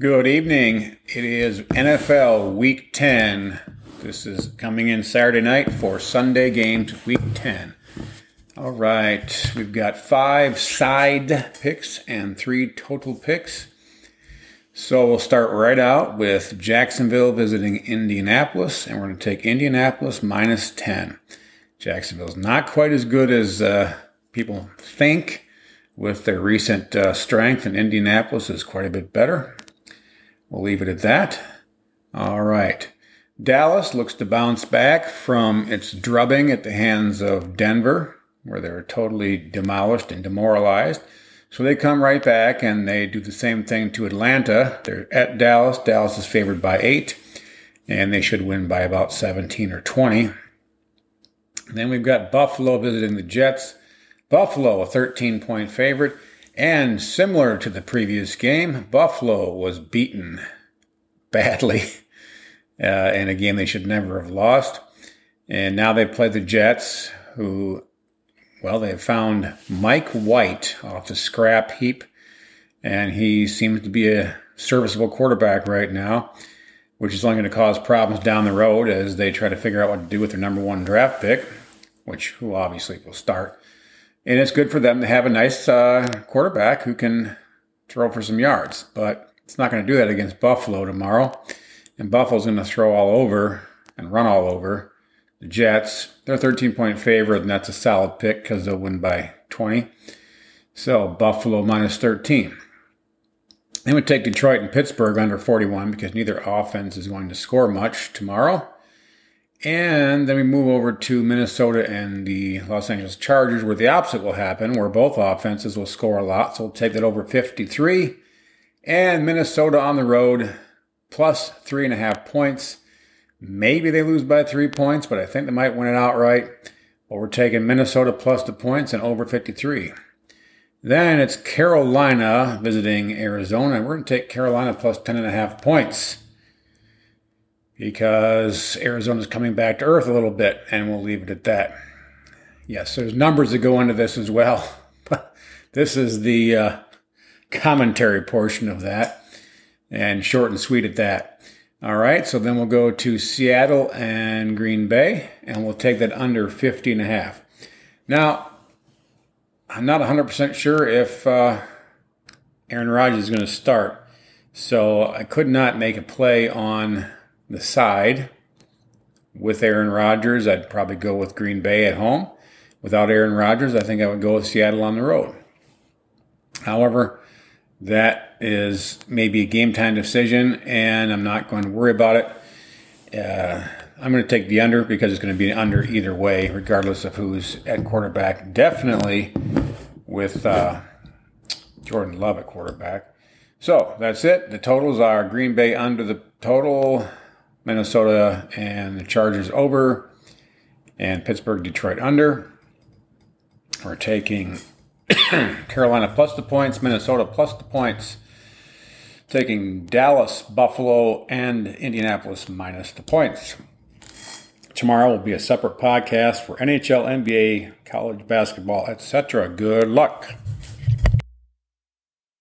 Good evening. It is NFL Week 10. This is coming in Saturday night for Sunday games, Week 10. All right, we've got five side picks and three total picks. So we'll start right out with Jacksonville visiting Indianapolis, and we're going to take Indianapolis minus 10. Jacksonville's not quite as good as uh, people think with their recent uh, strength, and Indianapolis is quite a bit better. We'll leave it at that. All right. Dallas looks to bounce back from its drubbing at the hands of Denver, where they were totally demolished and demoralized. So they come right back and they do the same thing to Atlanta. They're at Dallas. Dallas is favored by eight, and they should win by about 17 or 20. then we've got Buffalo visiting the Jets. Buffalo, a 13 point favorite. And similar to the previous game, Buffalo was beaten badly uh, in a game they should never have lost. And now they play the Jets, who, well, they've found Mike White off the scrap heap, and he seems to be a serviceable quarterback right now, which is only going to cause problems down the road as they try to figure out what to do with their number one draft pick, which who obviously will start. And it's good for them to have a nice uh, quarterback who can throw for some yards. But it's not going to do that against Buffalo tomorrow. And Buffalo's going to throw all over and run all over the Jets. They're a 13 point favorite, and that's a solid pick because they'll win by 20. So Buffalo minus 13. Then we take Detroit and Pittsburgh under 41 because neither offense is going to score much tomorrow. And then we move over to Minnesota and the Los Angeles Chargers, where the opposite will happen, where both offenses will score a lot. So we'll take that over 53. And Minnesota on the road, plus three and a half points. Maybe they lose by three points, but I think they might win it outright. But we're taking Minnesota plus the points and over 53. Then it's Carolina visiting Arizona. and We're going to take Carolina plus 10 and a half points because Arizona's coming back to earth a little bit, and we'll leave it at that. Yes, there's numbers that go into this as well, but this is the uh, commentary portion of that, and short and sweet at that. All right, so then we'll go to Seattle and Green Bay, and we'll take that under 50 and a half. Now, I'm not 100% sure if uh, Aaron Rodgers is going to start, so I could not make a play on the side with Aaron Rodgers, I'd probably go with Green Bay at home. Without Aaron Rodgers, I think I would go with Seattle on the road. However, that is maybe a game time decision, and I'm not going to worry about it. Uh, I'm going to take the under because it's going to be an under either way, regardless of who's at quarterback. Definitely with uh, Jordan Love at quarterback. So that's it. The totals are Green Bay under the total, Minnesota and the Chargers over, and Pittsburgh, Detroit under. We're taking Carolina plus the points, Minnesota plus the points, taking Dallas, Buffalo, and Indianapolis minus the points. Tomorrow will be a separate podcast for NHL, NBA, college basketball, etc. Good luck.